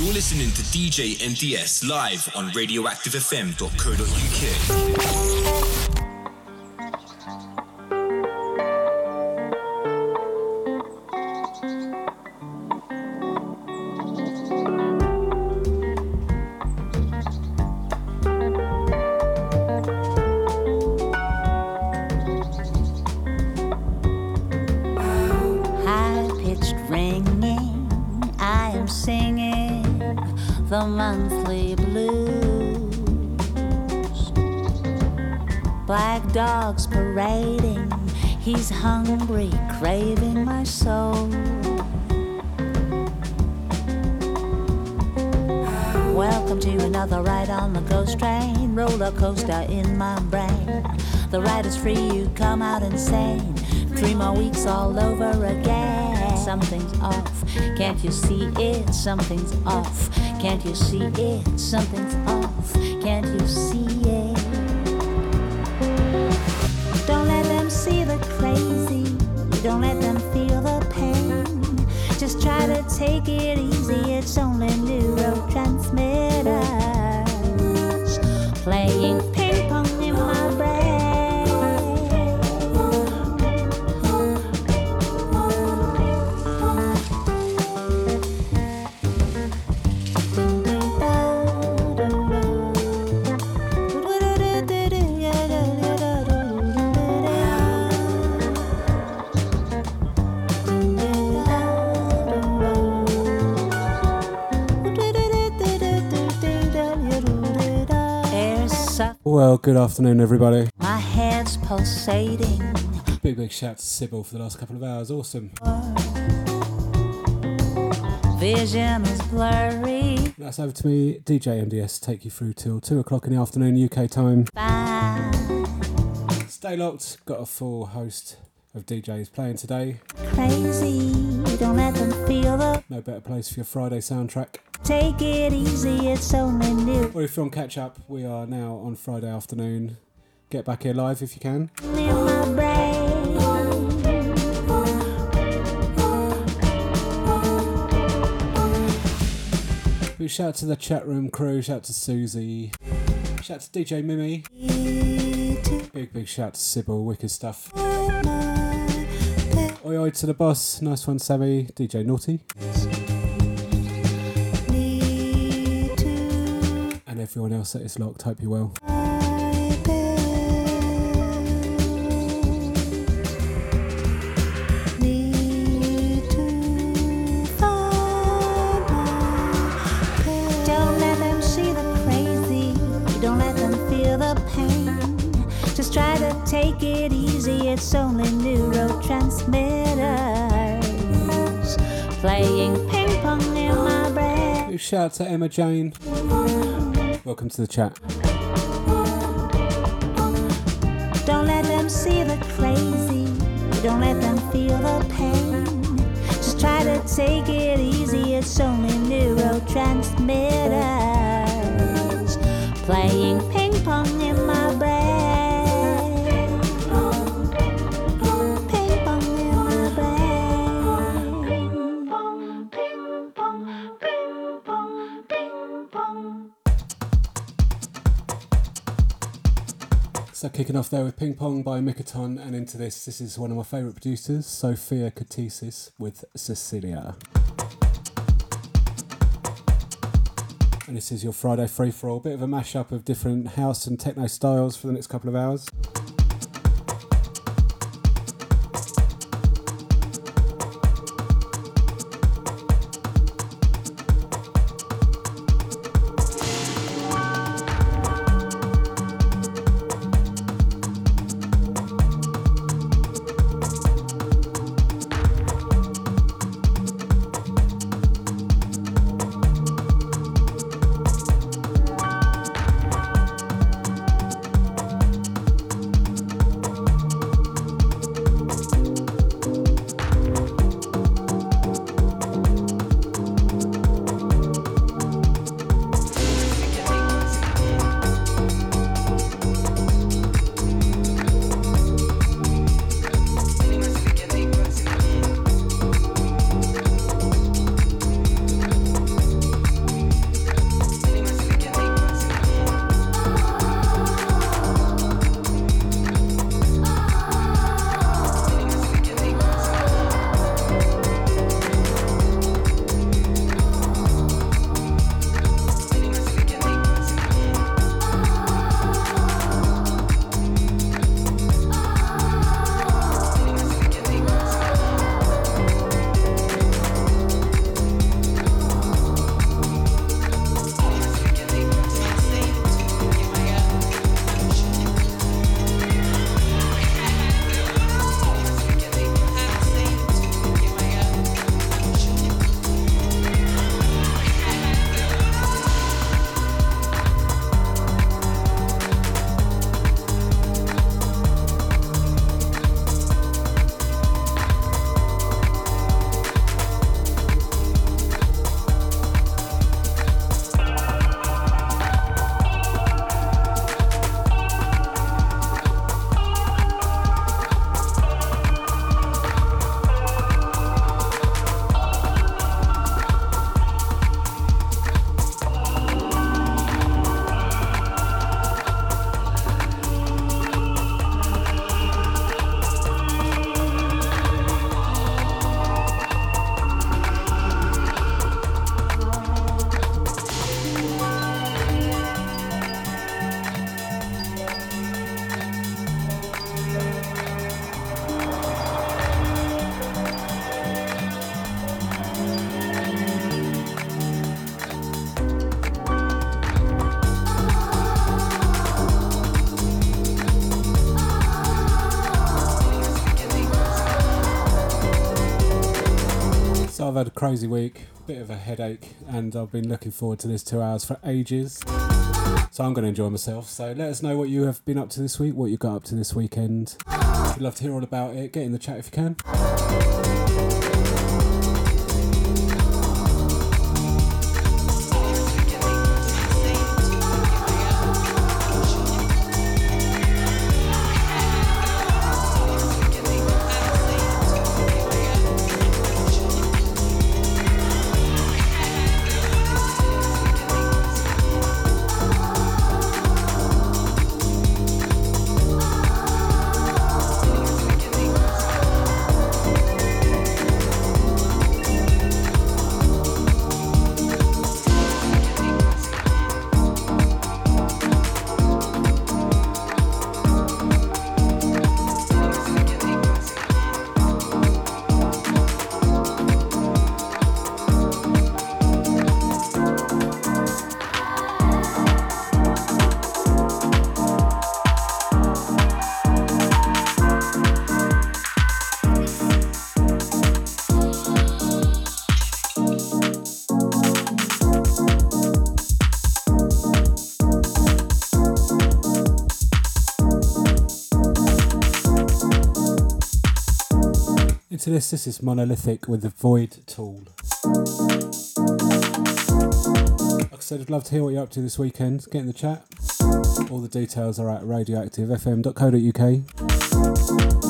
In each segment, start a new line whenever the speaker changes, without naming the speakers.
You're listening to DJ MDS live on radioactivefm.co.uk.
He's hungry, craving my soul. Welcome to another ride on the ghost train, roller coaster in my brain. The ride is free, you come out insane. Three more weeks all over again. Something's off, can't you see it? Something's off, can't you see it? Something's off, can't you see
good afternoon, everybody.
My head's pulsating.
Big, big shout to Sybil for the last couple of hours. Awesome.
Vision is blurry.
That's over to me, DJ MDS, take you through till 2 o'clock in the afternoon, UK time.
Fine.
Stay locked, got a full host of DJs playing today.
Crazy. Don't let them feel the.
No better place for your Friday soundtrack.
Take it easy, it's only new.
Or if you're on catch up, we are now on Friday afternoon. Get back here live if you can. Big shout to the chat room crew, shout to Susie, shout to DJ Mimi. Big, big shout to Sybil, wicked stuff. Oi, oi to the boss, nice one, Sammy, DJ Naughty. And everyone else that is locked, hope you're well.
Playing ping pong in my brain.
Shout to Emma Jane. Welcome to the chat.
Don't let them see the crazy. Don't let them feel the pain. Just try to take it easy. It's only neurotransmitters playing
So kicking off there with Ping Pong by Mikaton and into this, this is one of my favourite producers, Sophia Katisis with Cecilia. And this is your Friday free for all, bit of a mashup of different house and techno styles for the next couple of hours. Crazy week, bit of a headache, and I've been looking forward to this two hours for ages. So I'm going to enjoy myself. So let us know what you have been up to this week, what you got up to this weekend. We'd love to hear all about it. Get in the chat if you can. This, this is monolithic with the void tool. Like I said, I'd love to hear what you're up to this weekend. Get in the chat. All the details are at radioactivefm.co.uk.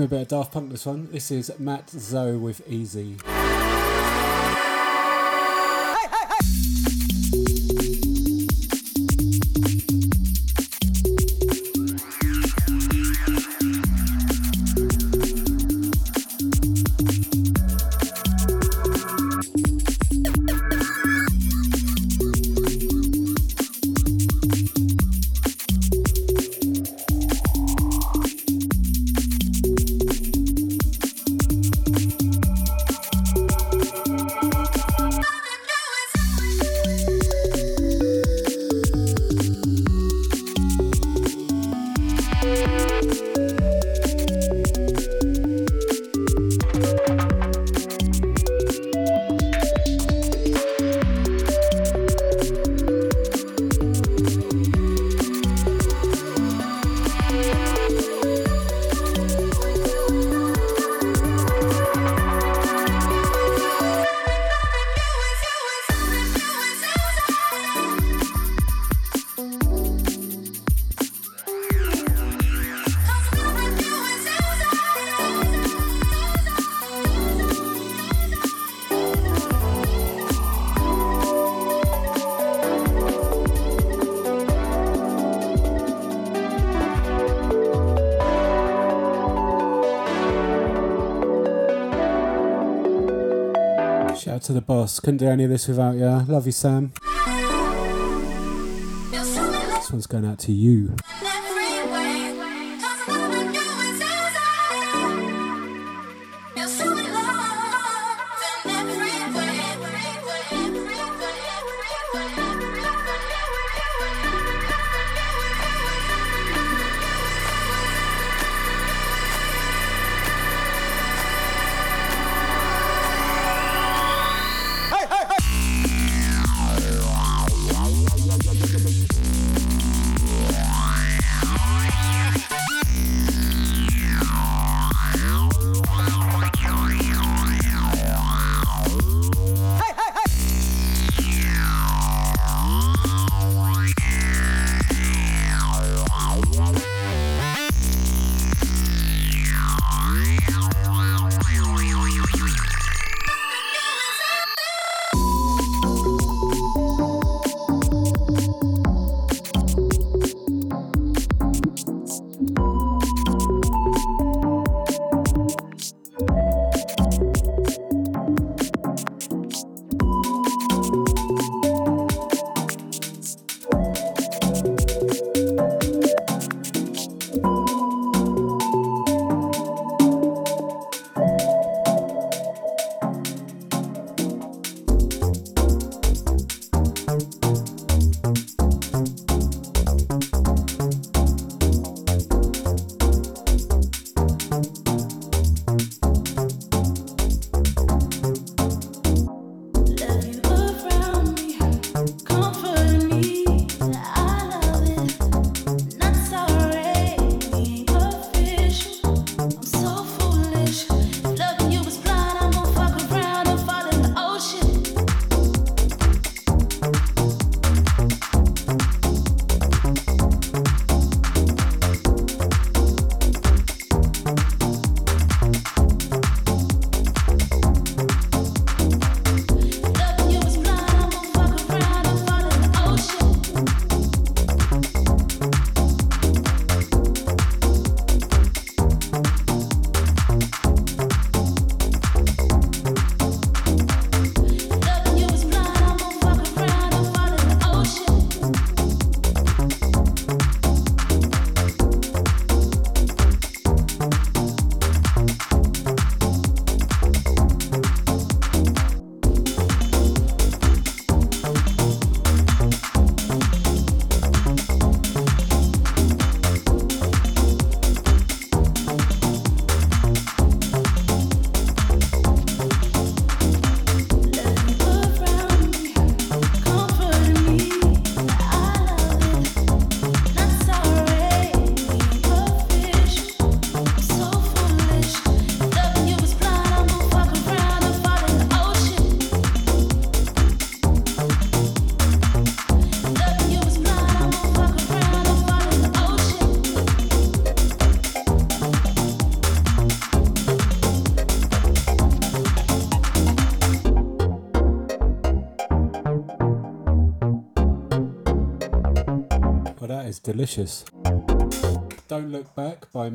me a bit of Daft Punk, this one. This is Matt Zo with Easy. The boss. Couldn't do any of this without you. Love you, Sam. This one's going out to you.
Delicious. Don't Look Back by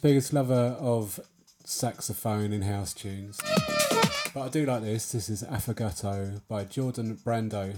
Biggest lover of saxophone in house tunes. But I do like this. This is Affogato by Jordan Brando.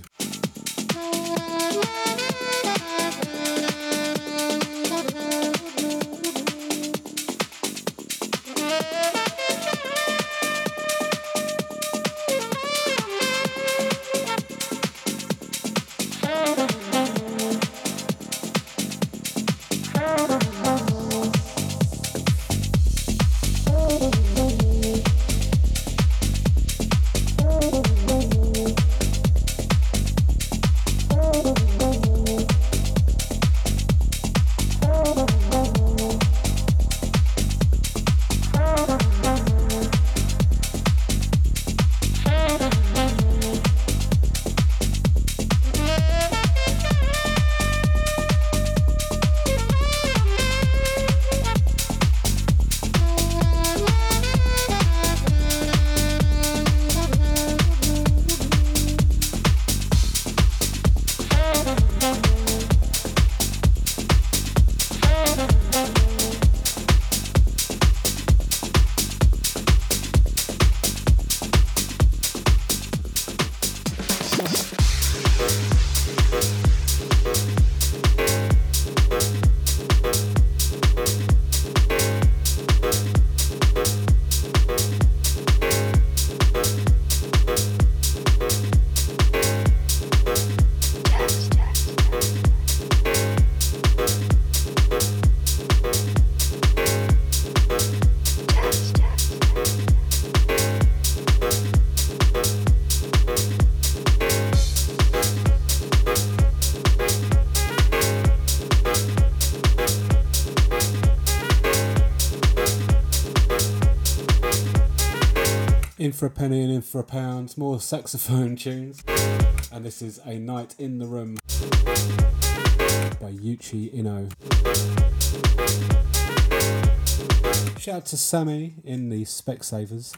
For a penny and in for a pound. More saxophone tunes. And this is A Night in the Room by Yuchi Ino. Shout out to Sammy in the Specsavers.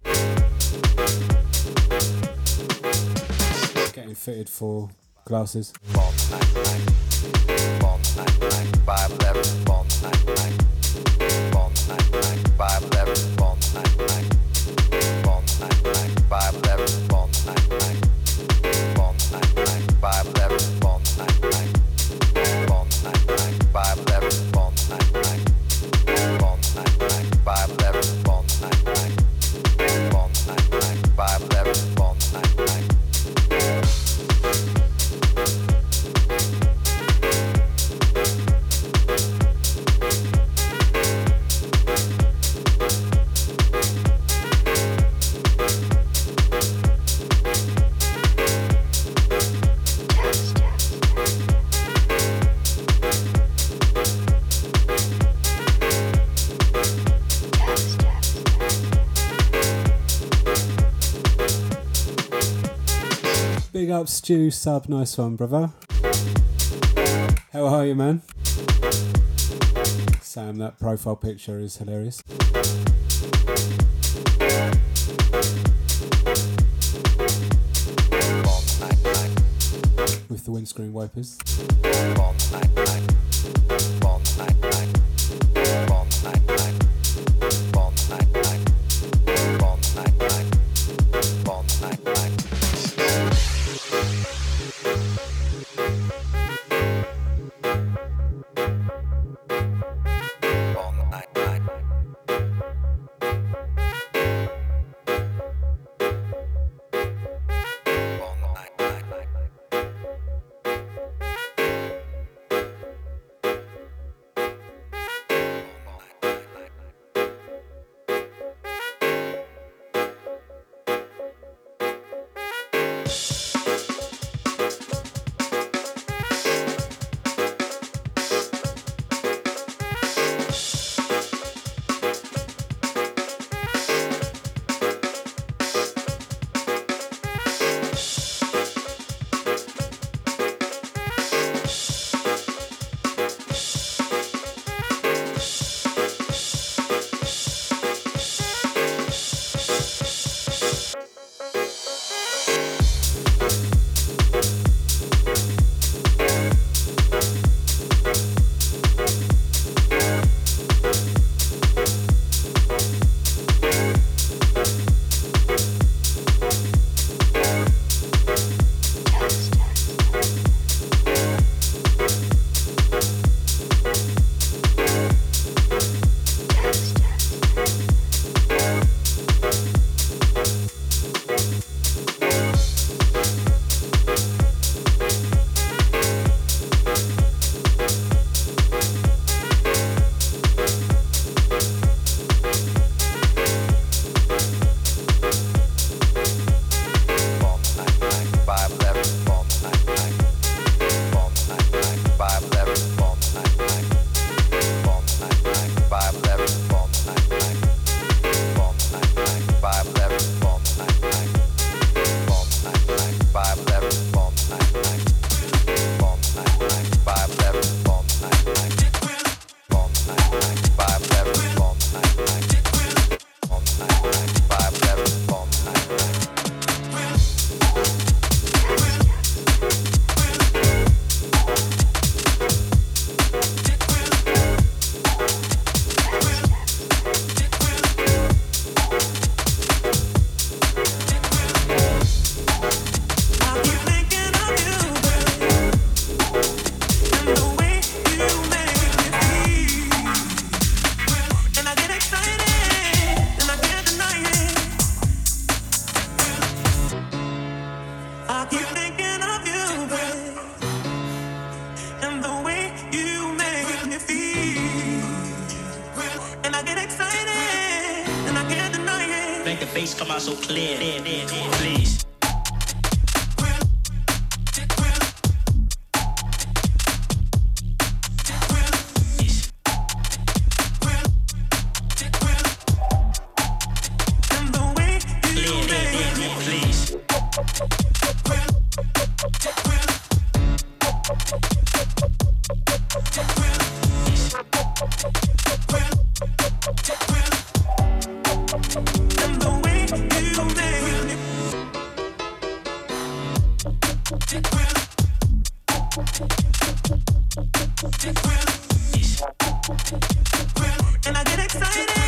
Getting fitted for glasses. Stu Sub, nice one, brother. How are you, man? Sam, that profile picture is hilarious. With the windscreen wipers. grill, and I get excited.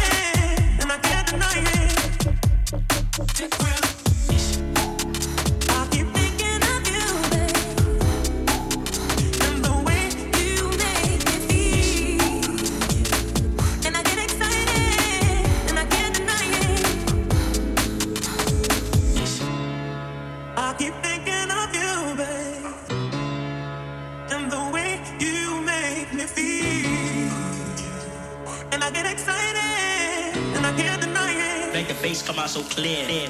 clear.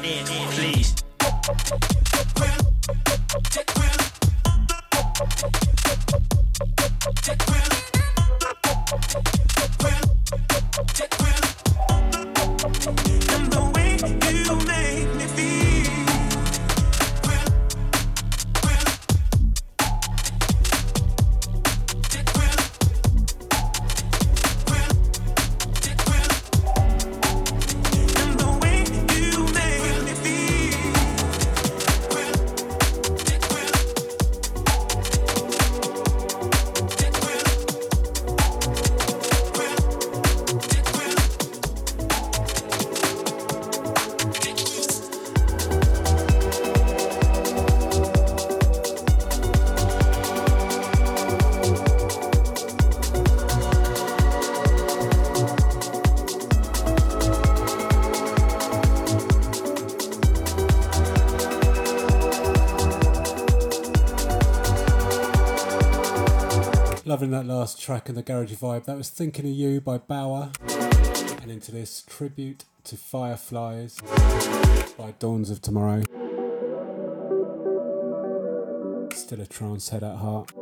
Loving that last track and the garage vibe. That was Thinking of You by Bauer. And into this tribute to Fireflies by Dawns of Tomorrow. Still a trance head at heart.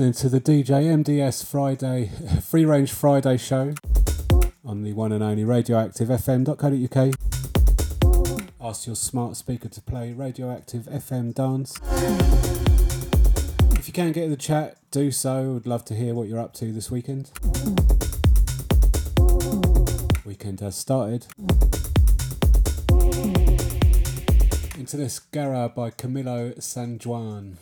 Listening to the DJ MDS Friday, Free Range Friday show on the one and only radioactive FM.co.uk. Ask your smart speaker to play Radioactive FM Dance. If you can get in the chat, do so. Would love to hear what you're up to this weekend. Weekend has started. Into this Gara by Camilo San Juan.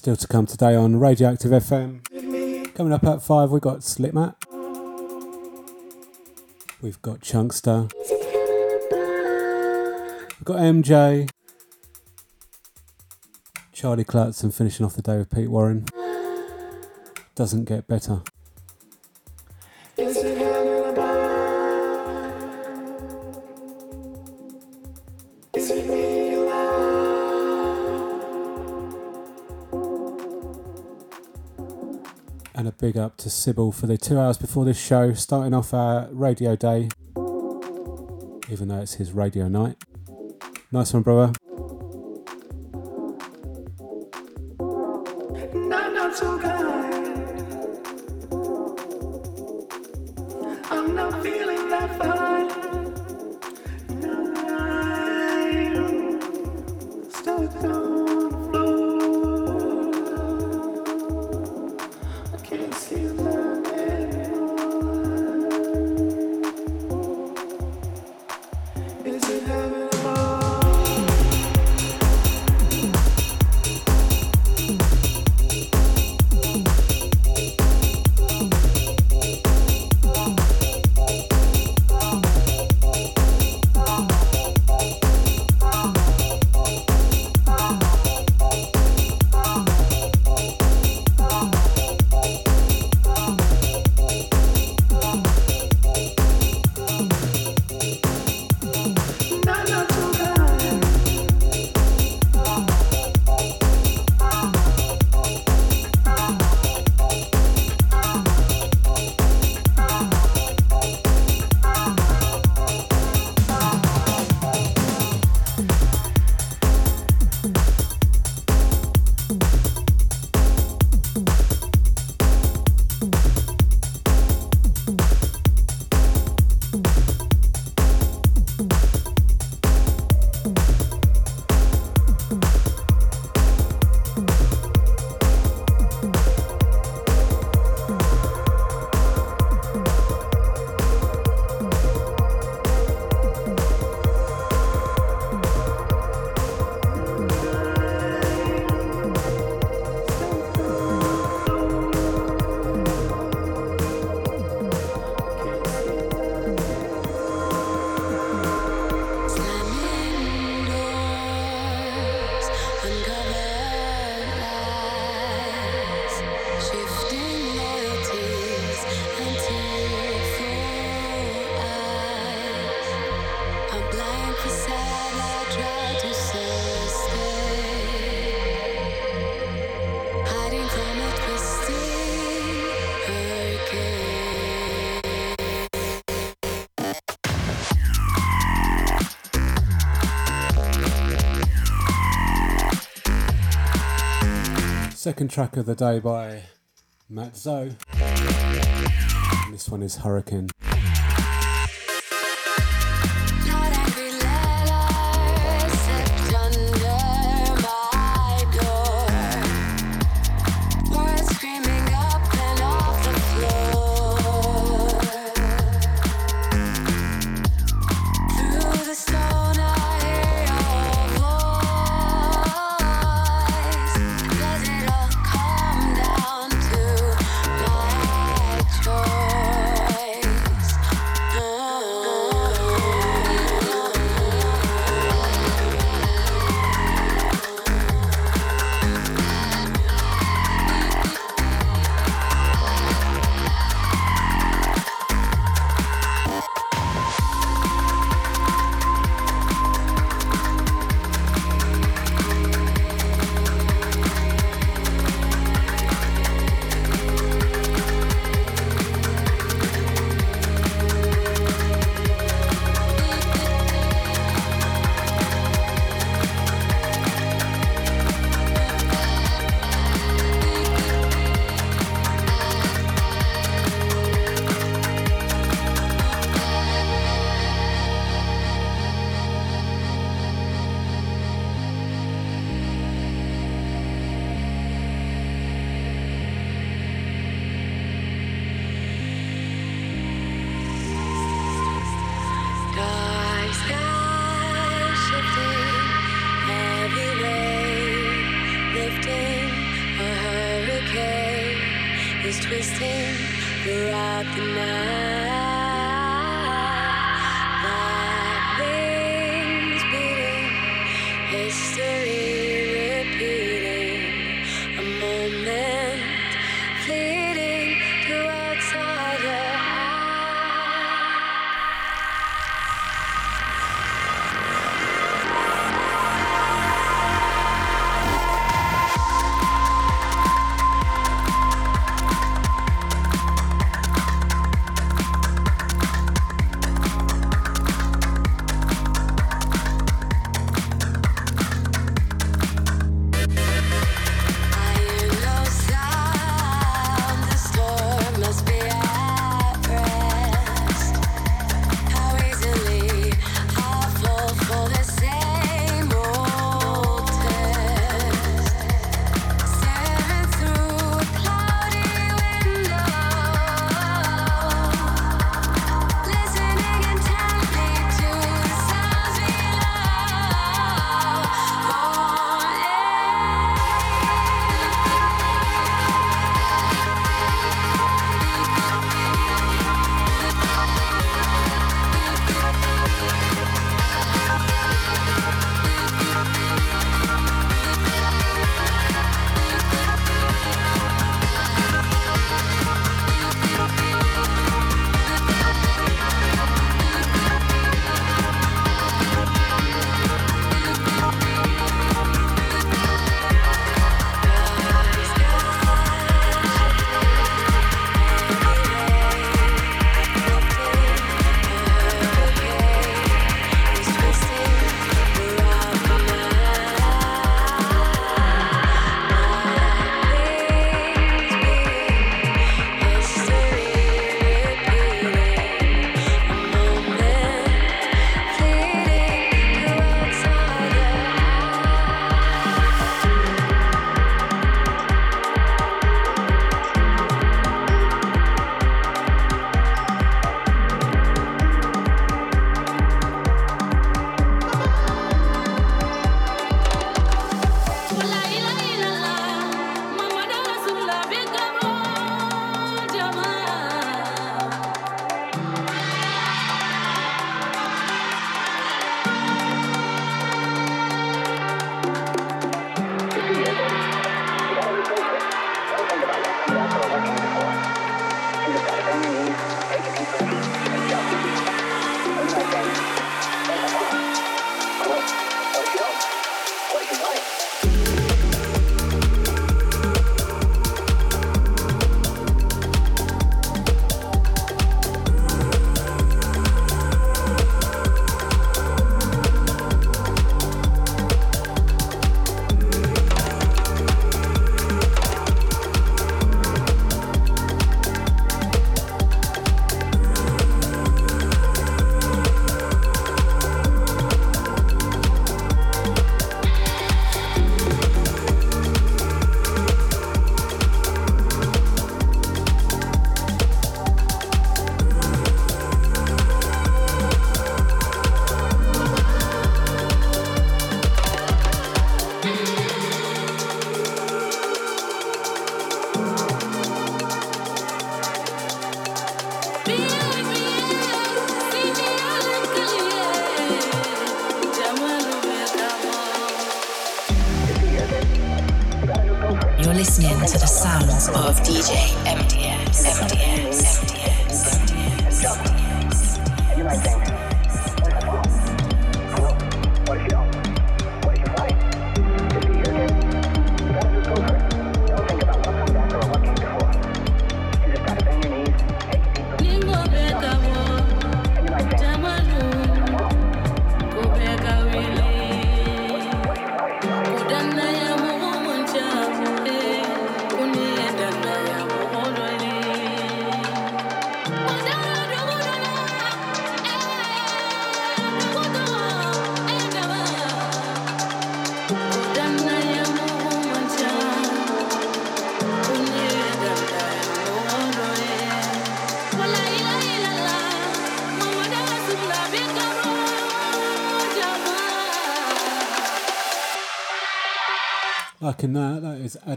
Still to come today on Radioactive FM. Coming up at five, we've got Slipmat. We've got Chunkster. We've got MJ. Charlie Clutson finishing off the day with Pete Warren. Doesn't get better. up to Sybil for the two hours before this show, starting off our radio day, even though it's his radio night. Nice one, brother. I'm not feeling that.
Second track of the day by Matt Zo. this one is Hurricane.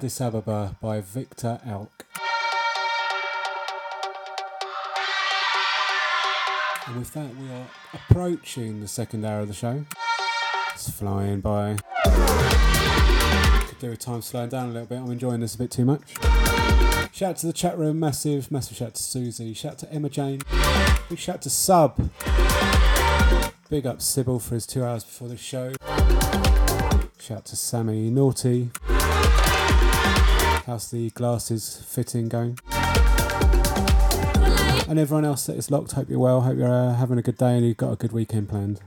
Addis Ababa by Victor Elk. And with that, we are approaching the second hour of the show. It's flying by. Could do with time slowing down a little bit. I'm enjoying this a bit too much. Shout out to the chat room, massive, massive shout out to Susie. Shout out to Emma Jane. Big shout out to Sub. Big up Sybil for his two hours before the show. Shout out to Sammy Naughty. How's the glasses fitting going? And everyone else that is locked, hope you're well. Hope you're uh, having a good day and you've got a good weekend planned.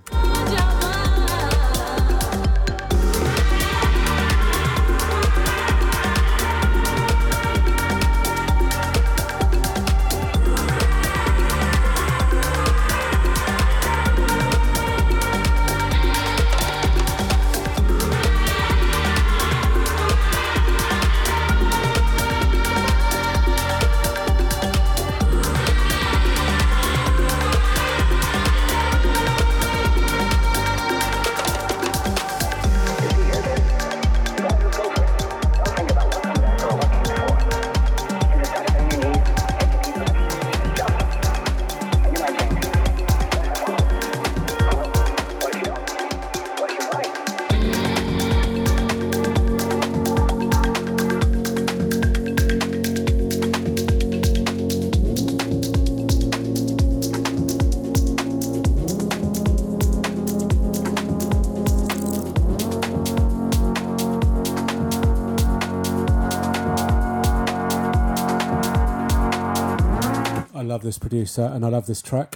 Producer and I love this track.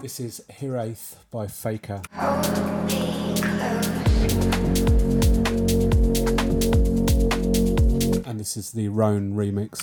This is Hiraeth by Faker. And this is the Roan remix.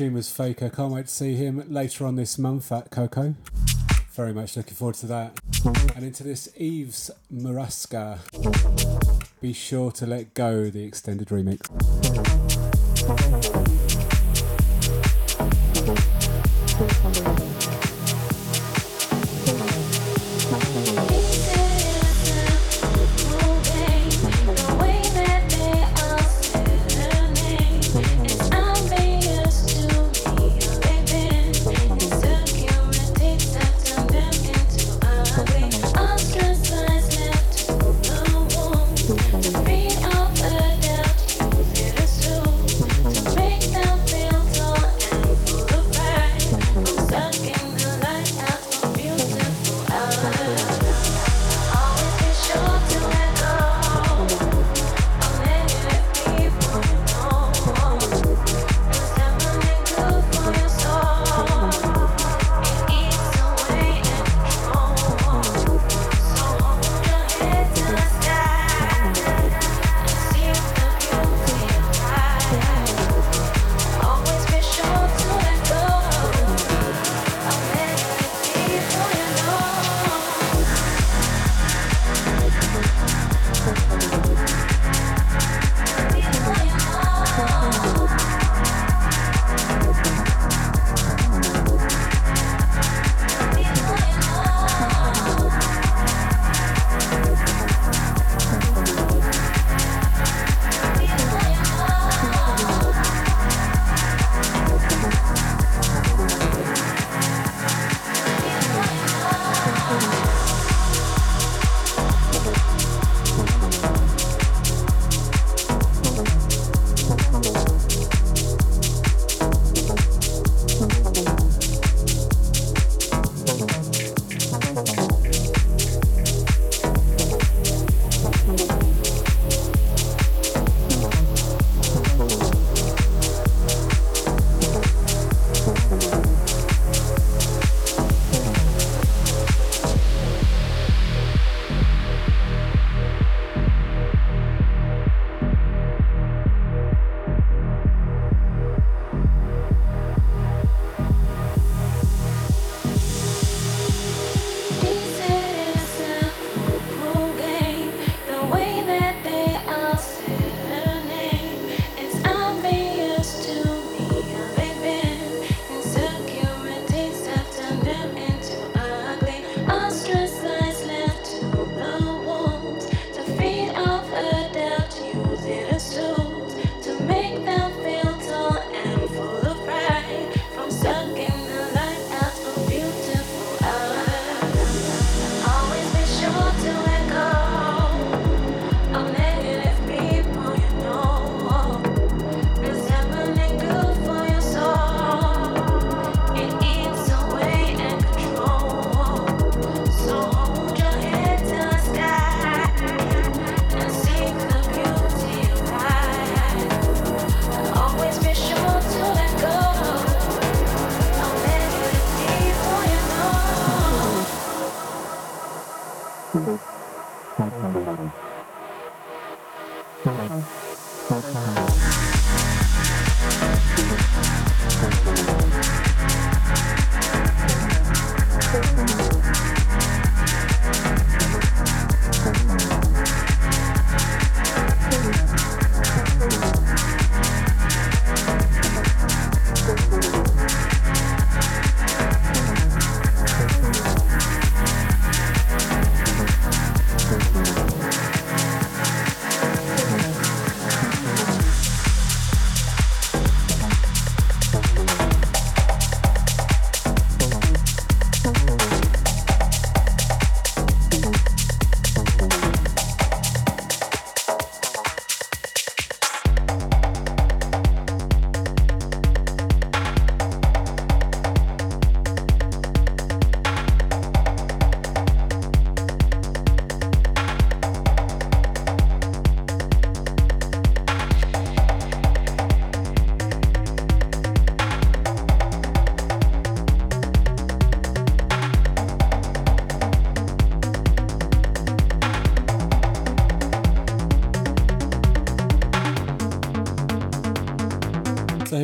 Tune was Faker. Can't wait to see him later on this month at Coco. Very much looking forward to that. And into this Eves Maraska. Be sure to let go the extended remix.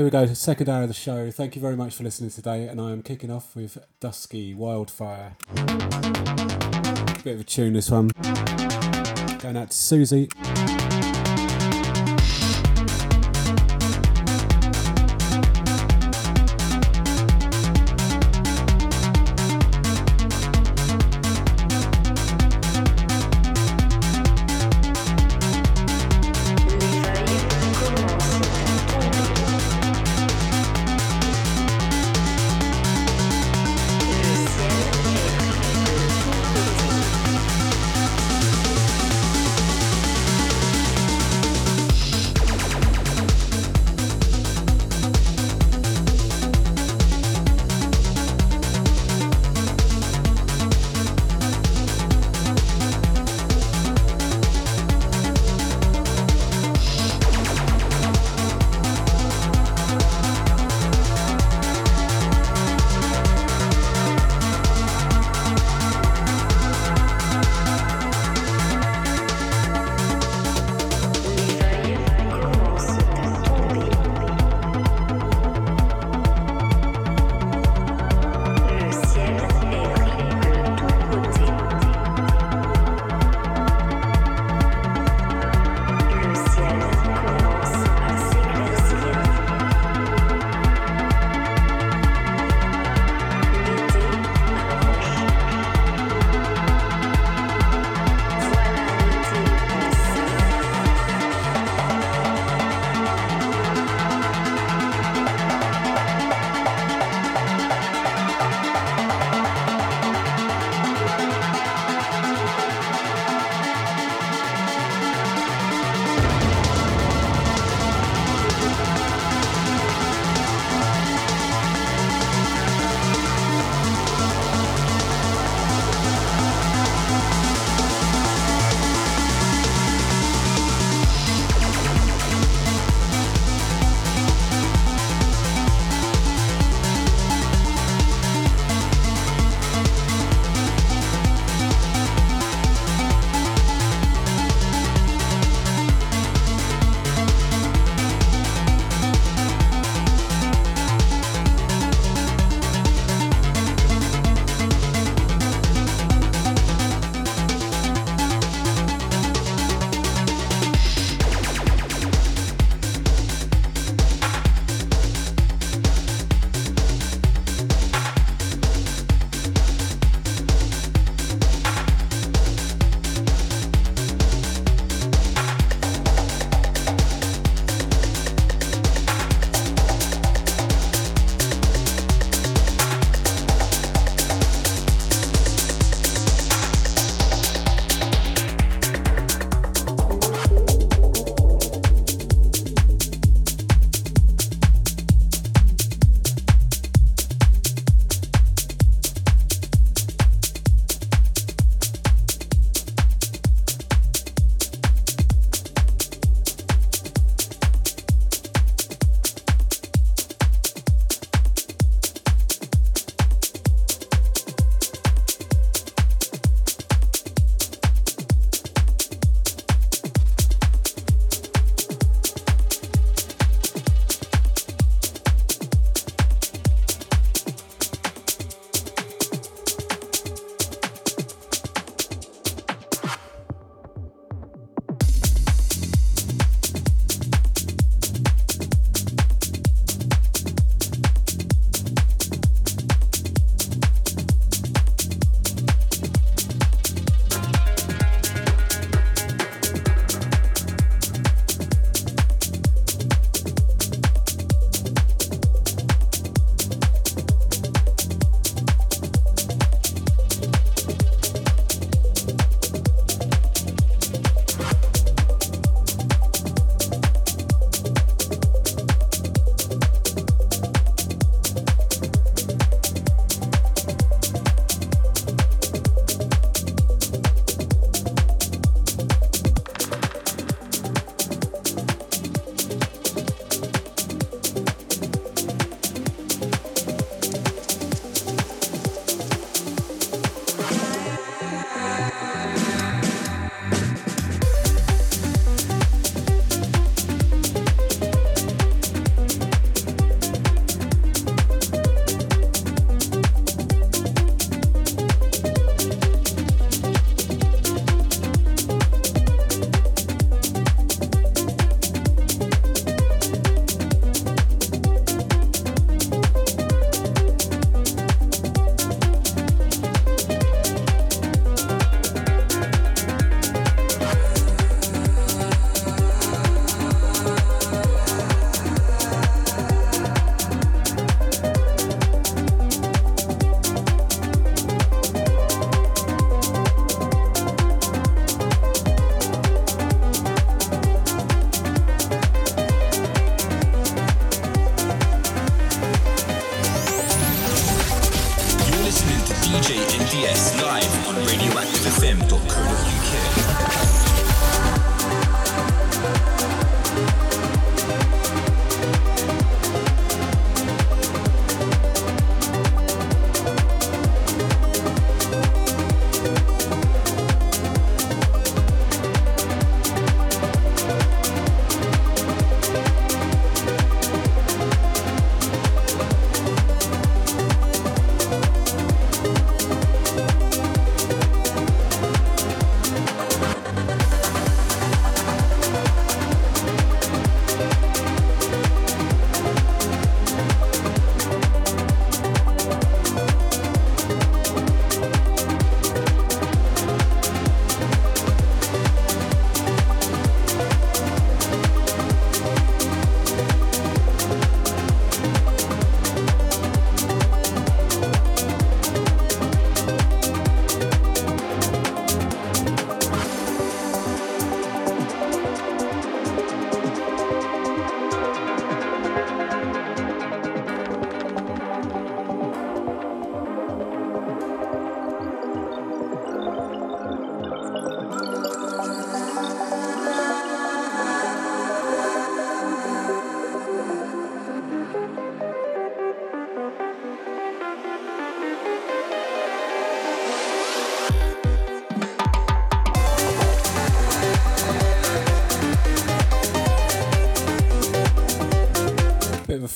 We go. Second hour of the show. Thank you very much for listening today, and I am kicking off with Dusky Wildfire. Bit of a tune, this one. Going out to Susie.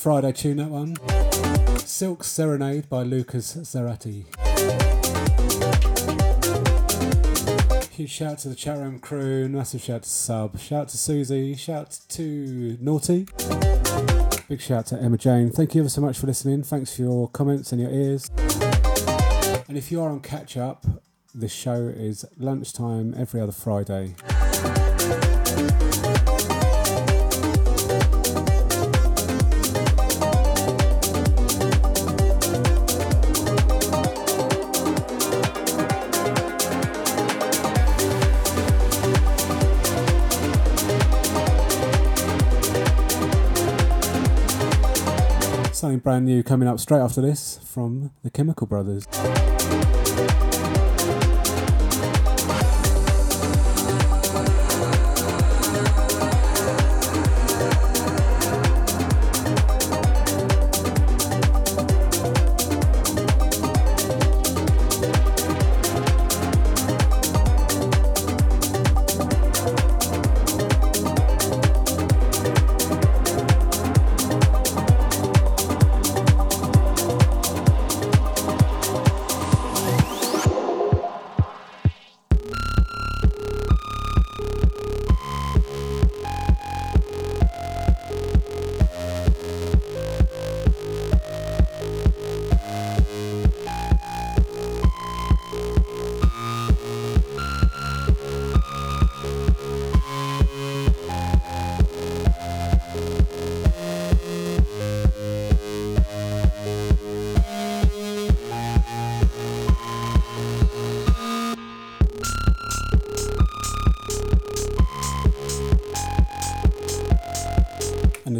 Friday tune, that one. Silk Serenade by Lucas Zarati. Huge shout to the chat room crew, massive shout to Sub, shout to Susie, shout to Naughty. Big shout to Emma Jane. Thank you ever so much for listening. Thanks for your comments and your ears. And if you are on catch up, this show is lunchtime every other Friday. Brand new coming up straight after this from the Chemical Brothers.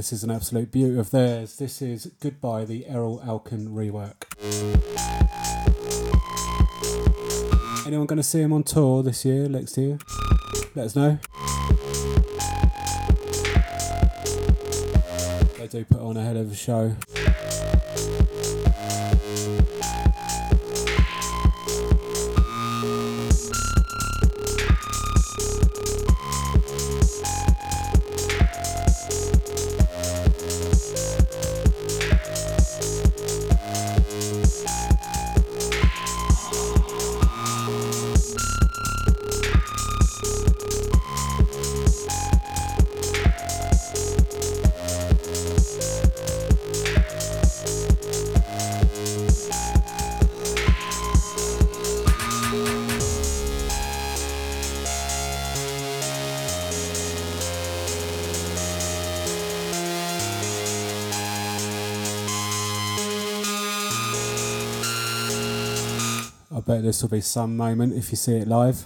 This is an absolute beauty of theirs. This is Goodbye, the Erol Alkan rework. Anyone going to see him on tour this year, next year? Let us know. They do put on a hell of a show. Will be some moment if you see it live.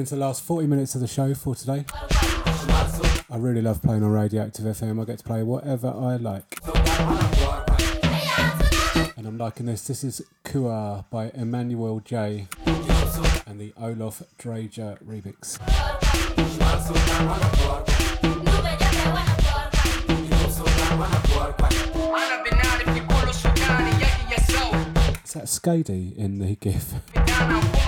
Heading into the last 40 minutes of the show for today. I really love playing on Radioactive FM. I get to play whatever I like. And I'm liking this. This is Kua by Emmanuel J. And the Olaf Drager remix. Is that Skady in the GIF?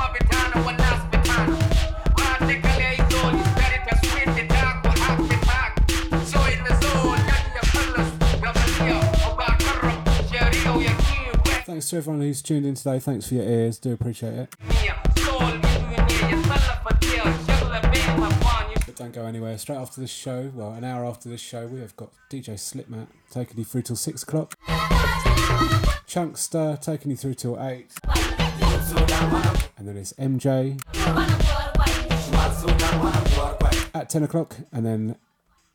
everyone who's tuned in today. Thanks for your ears. Do appreciate it. But don't go anywhere. Straight after this show, well, an hour after this show, we have got DJ Slipmat taking you through till six o'clock. Chunkster taking you through till eight. And then it's MJ at 10 o'clock. And then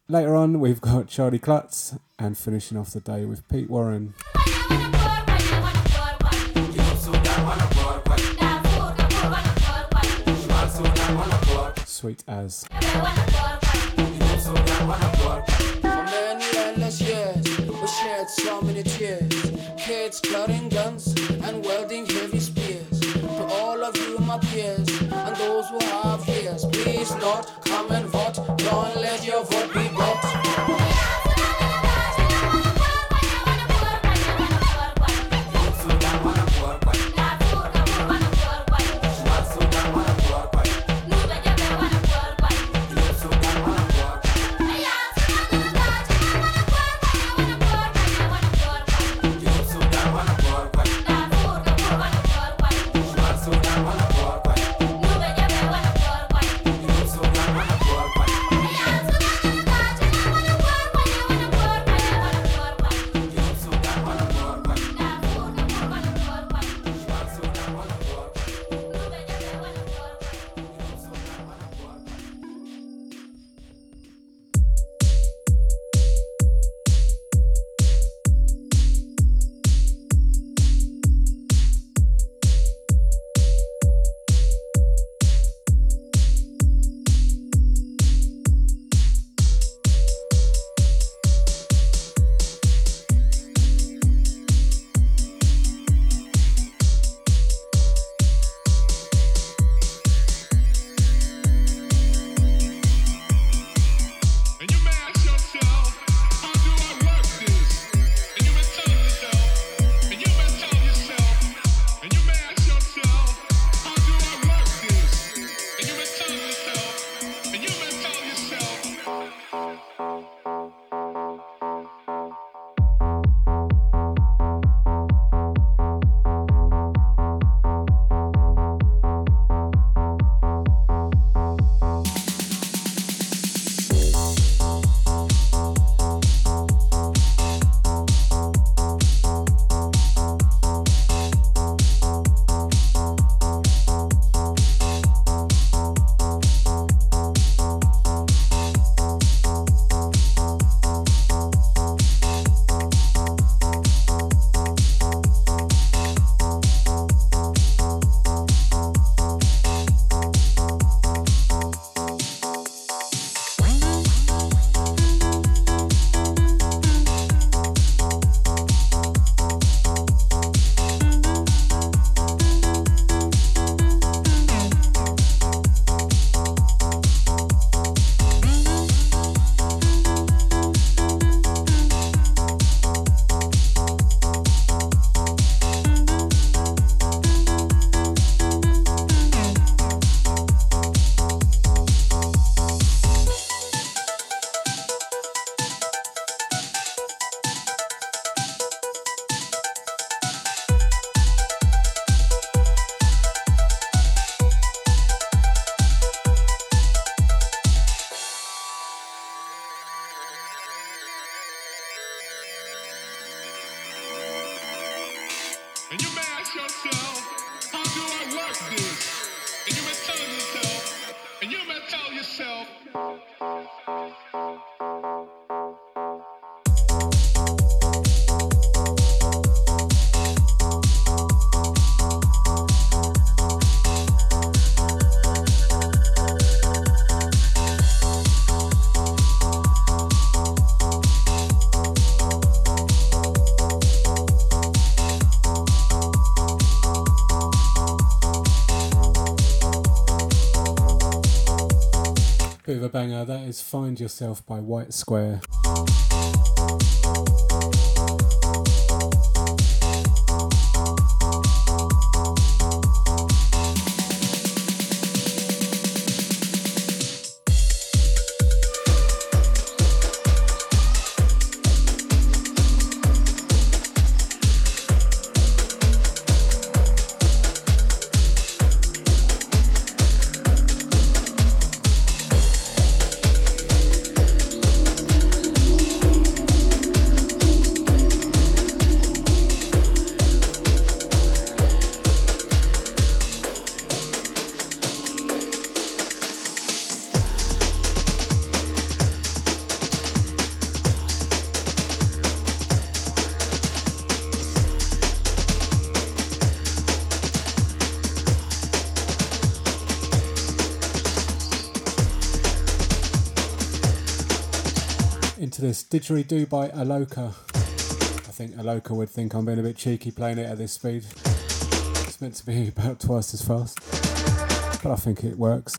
later on, we've got Charlie Klutz and finishing off the day with Pete Warren. Sweet as.
Kids guns and heavy spears. To all of you, my peers, and those who have please come and vote. Don't let your vote be bought.
Of a banger. That is Find Yourself by White Square. This didgeridoo by Aloka. I think Aloka would think I'm being a bit cheeky playing it at this speed. It's meant to be about twice as fast, but I think it works.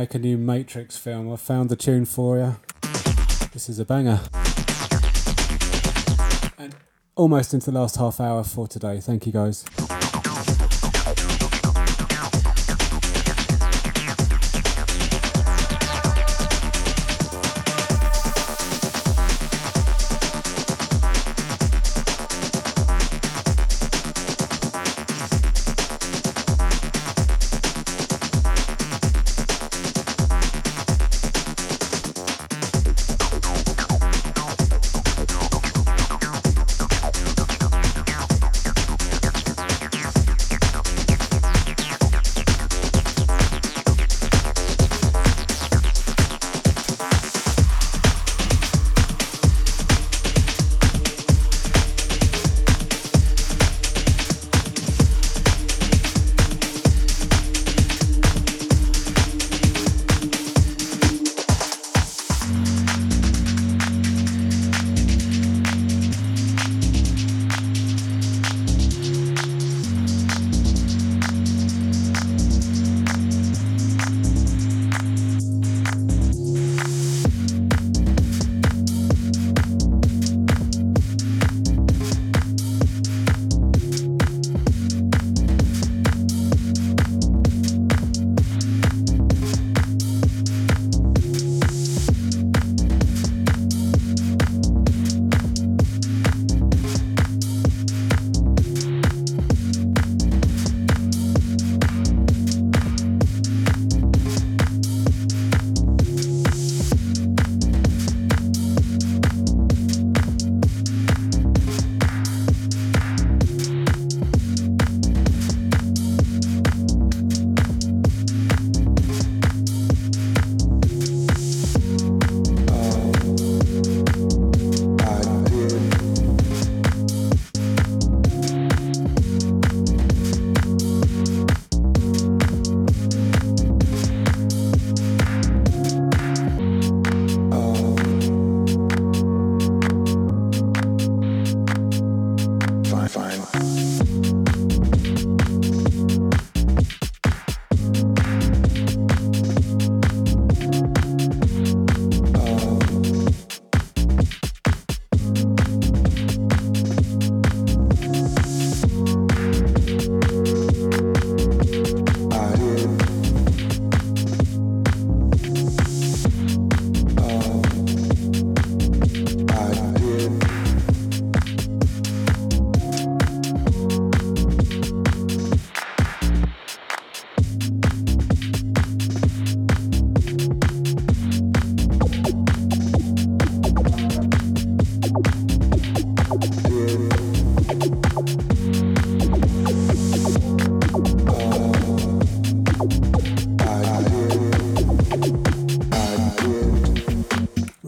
Make a new Matrix film, I found the tune for you. This is a banger. And almost into the last half hour for today. Thank you guys.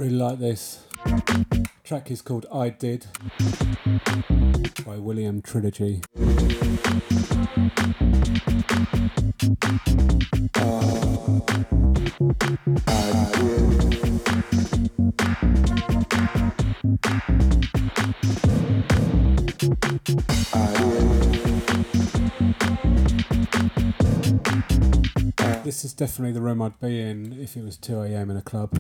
Really like this. Track is called I Did by William Trilogy. This is definitely the room I'd be in if it was 2am in a club.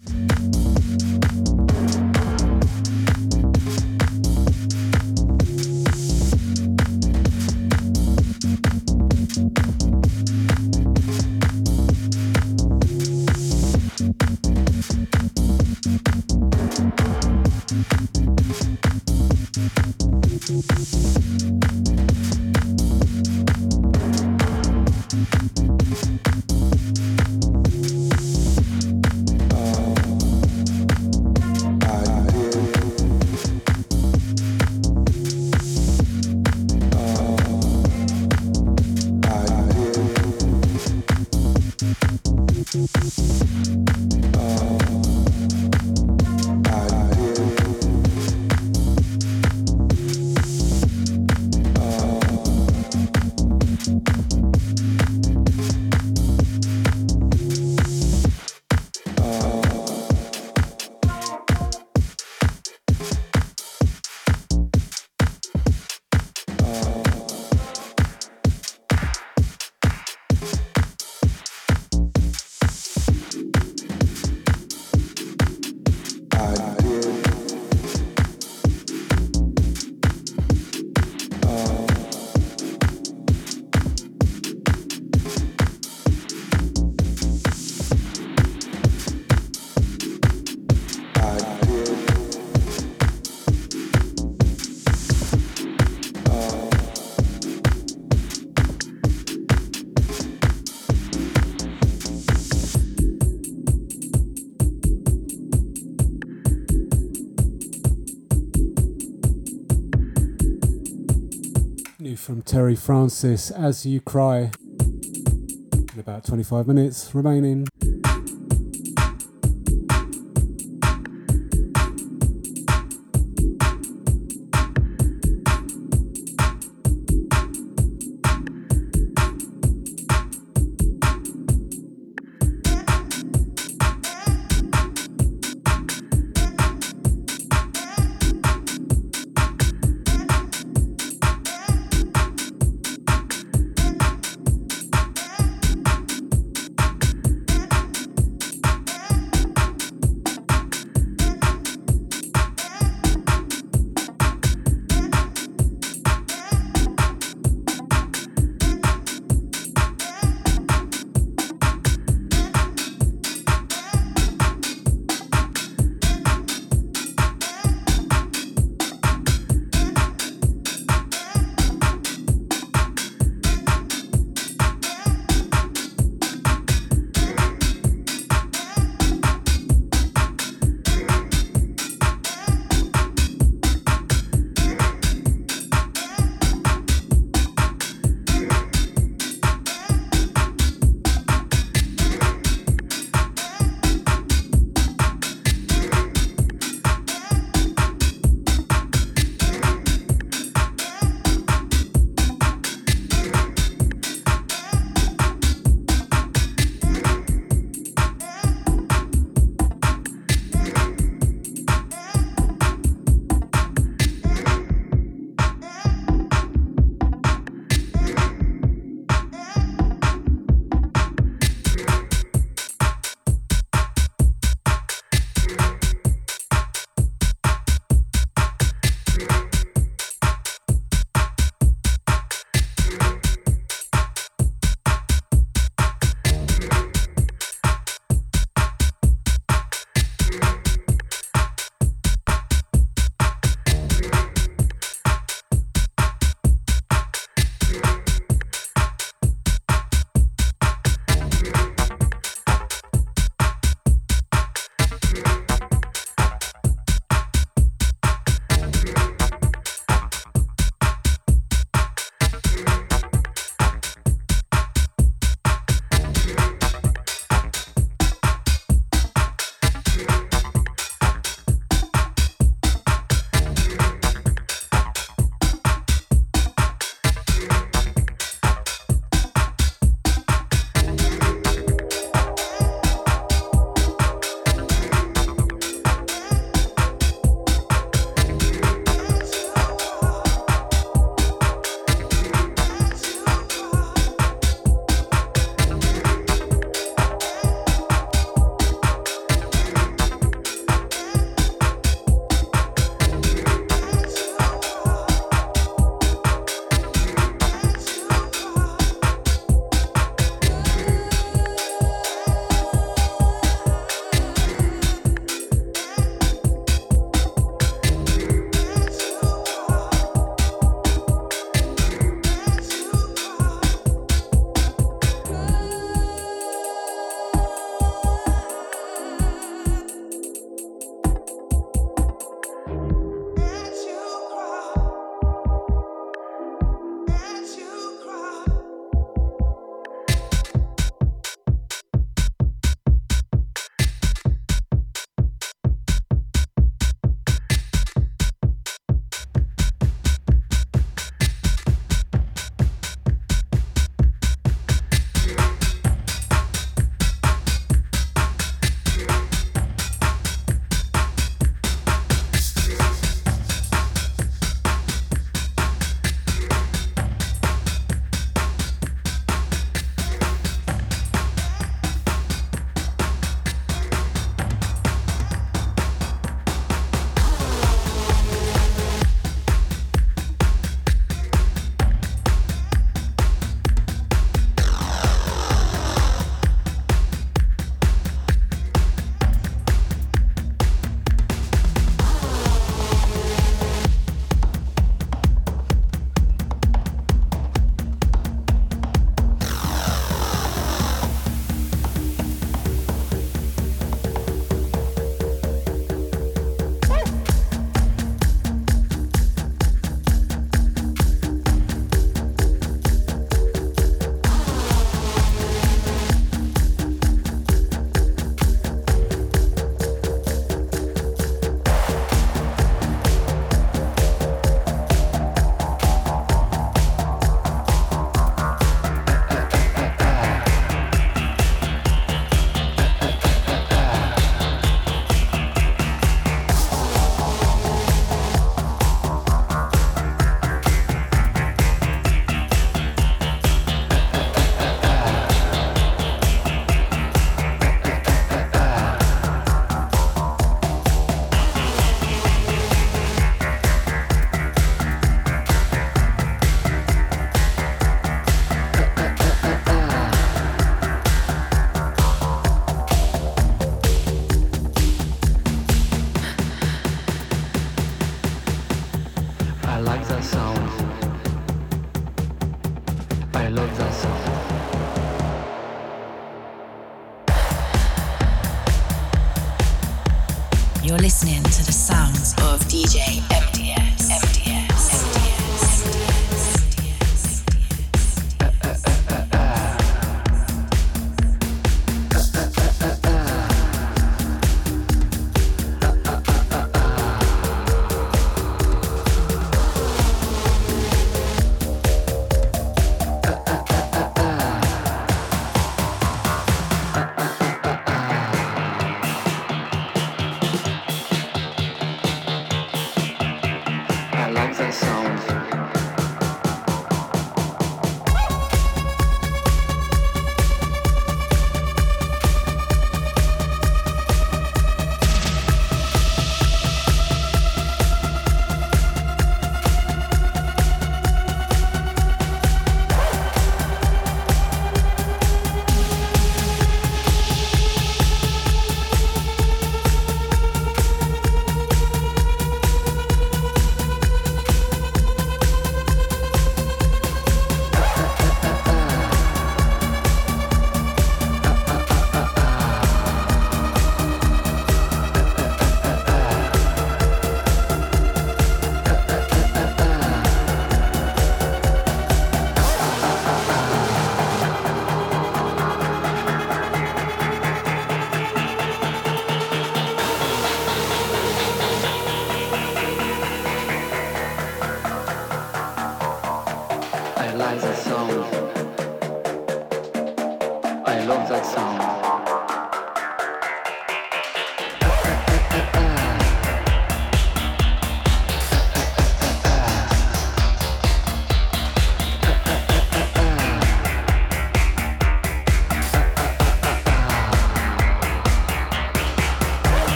Terry Francis, As You Cry. In about 25 minutes remaining.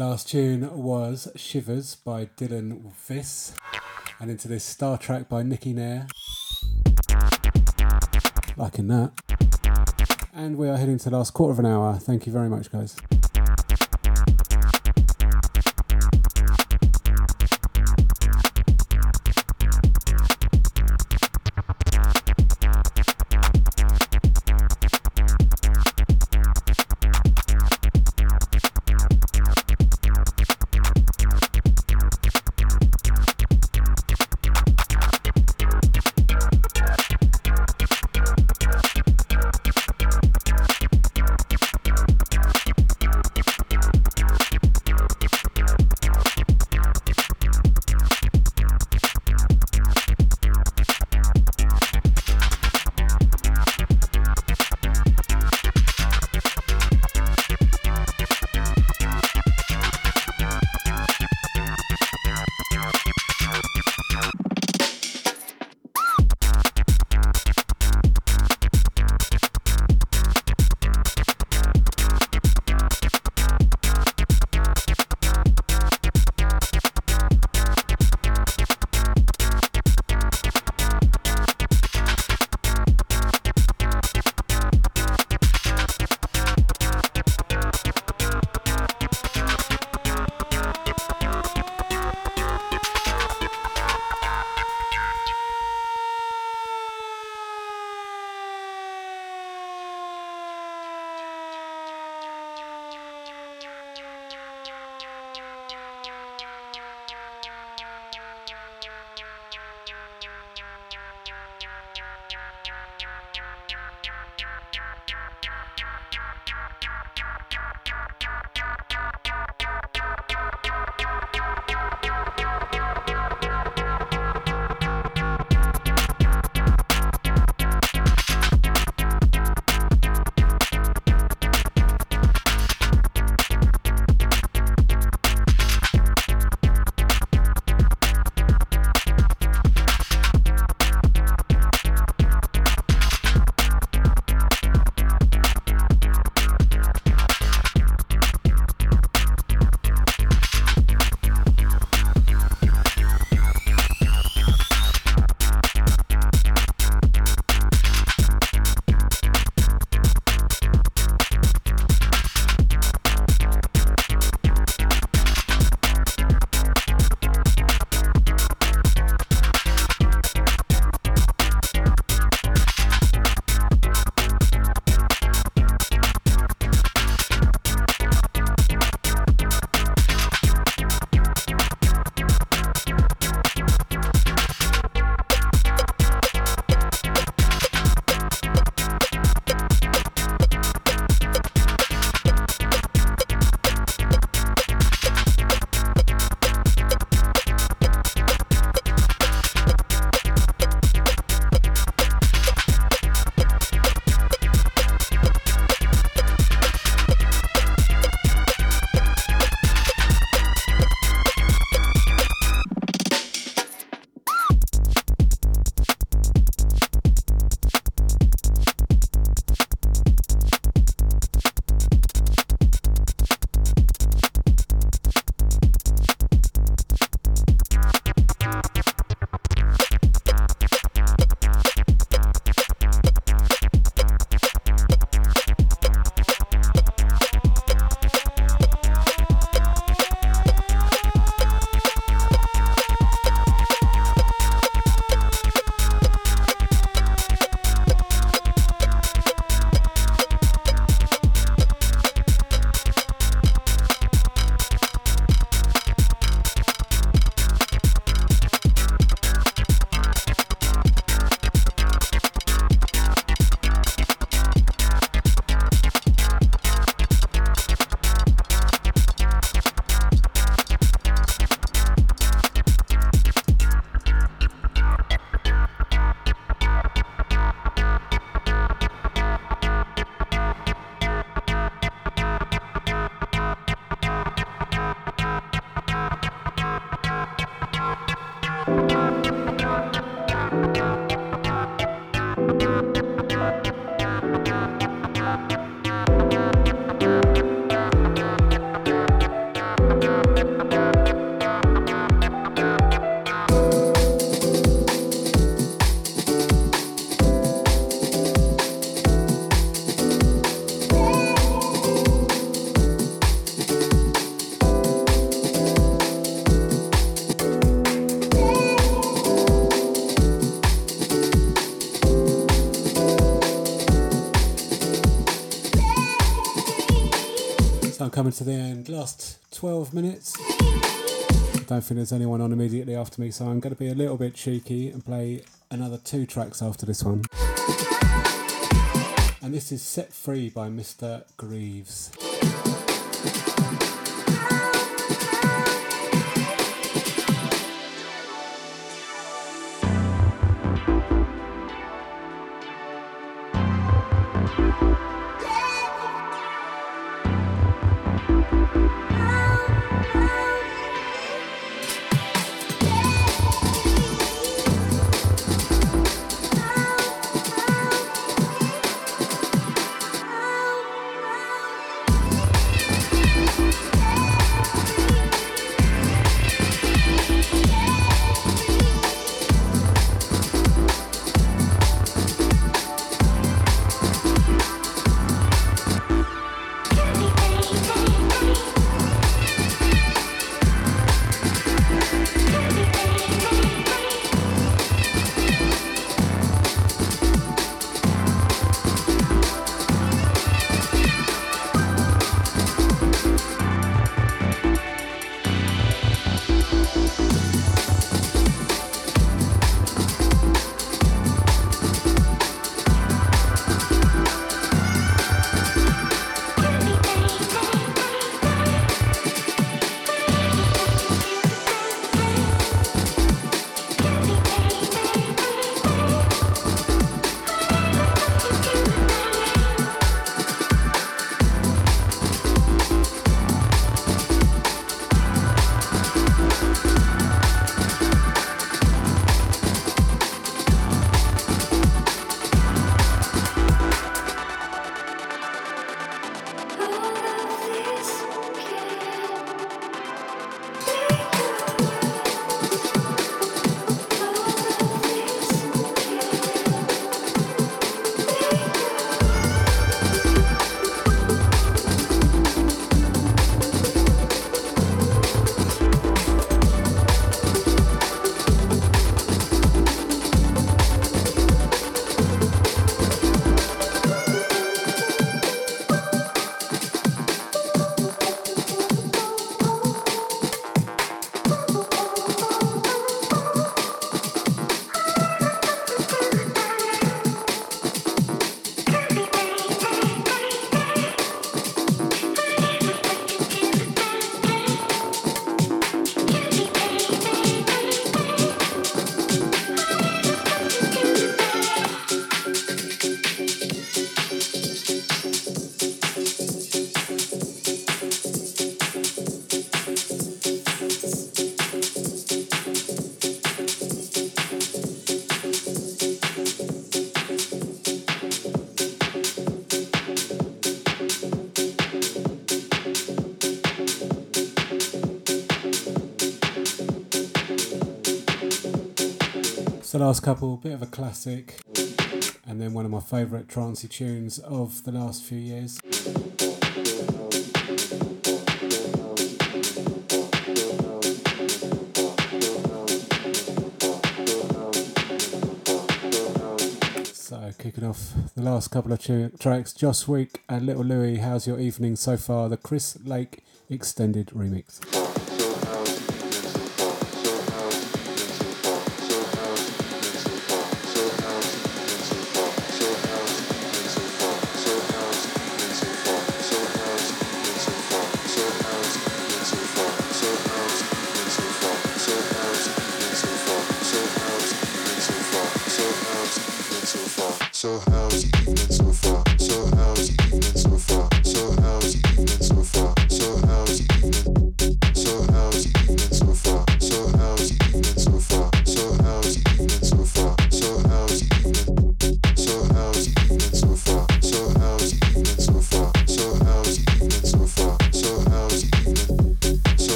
Last tune was Shivers by Dylan Viss. And into this Star Trek by Nicky Nair. Liking that. And we are heading to the last quarter of an hour. Thank you very much, guys.
Coming to the end. Last 12 minutes. Don't think there's anyone on immediately after me, so I'm going to be a little bit cheeky and play another two tracks after this one. And this is Set Free by Mr. Greaves. Last couple, bit of a classic, and then one of my favourite trancey tunes of the last few years. So kicking off the last couple of tu- tracks, Josh Wink and Little Louie. How's your evening so far? The Chris Lake extended remix.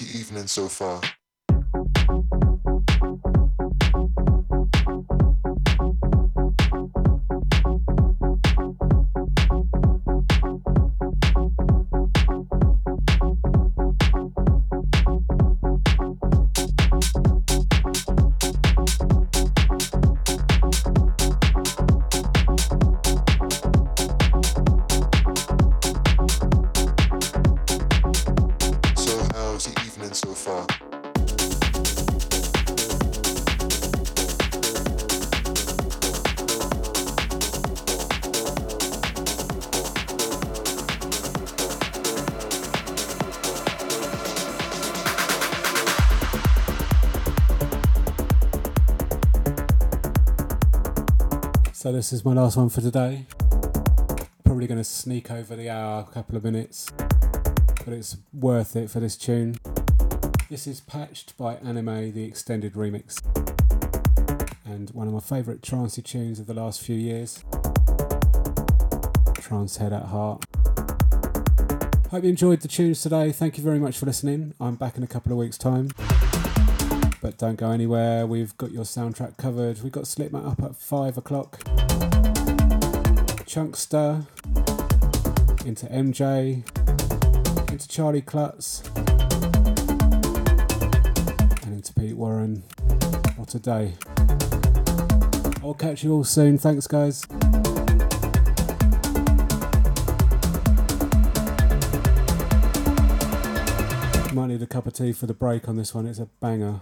How's evening so far? So
this is my last one for today. Probably going to sneak over the hour, a couple of minutes, but it's worth it for this tune. This is patched by Anime, the extended remix, and one of my favourite trancey tunes of the last few years. Trance head at heart. Hope you enjoyed the tunes today. Thank you very much for listening. I'm back in a couple of weeks' time. But don't go anywhere. We've got your soundtrack covered. We've got Slipmat up at five o'clock. Chunkster into MJ into Charlie Klutz and into Pete Warren. What a day! I'll catch you all soon. Thanks, guys. Might need a cup of tea for the break on this one. It's a banger.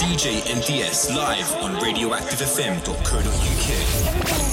DJ MDS live on radioactivefm.co.uk.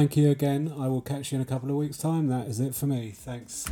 Thank you again. I will catch you in a couple of weeks' time. That is it for me. Thanks.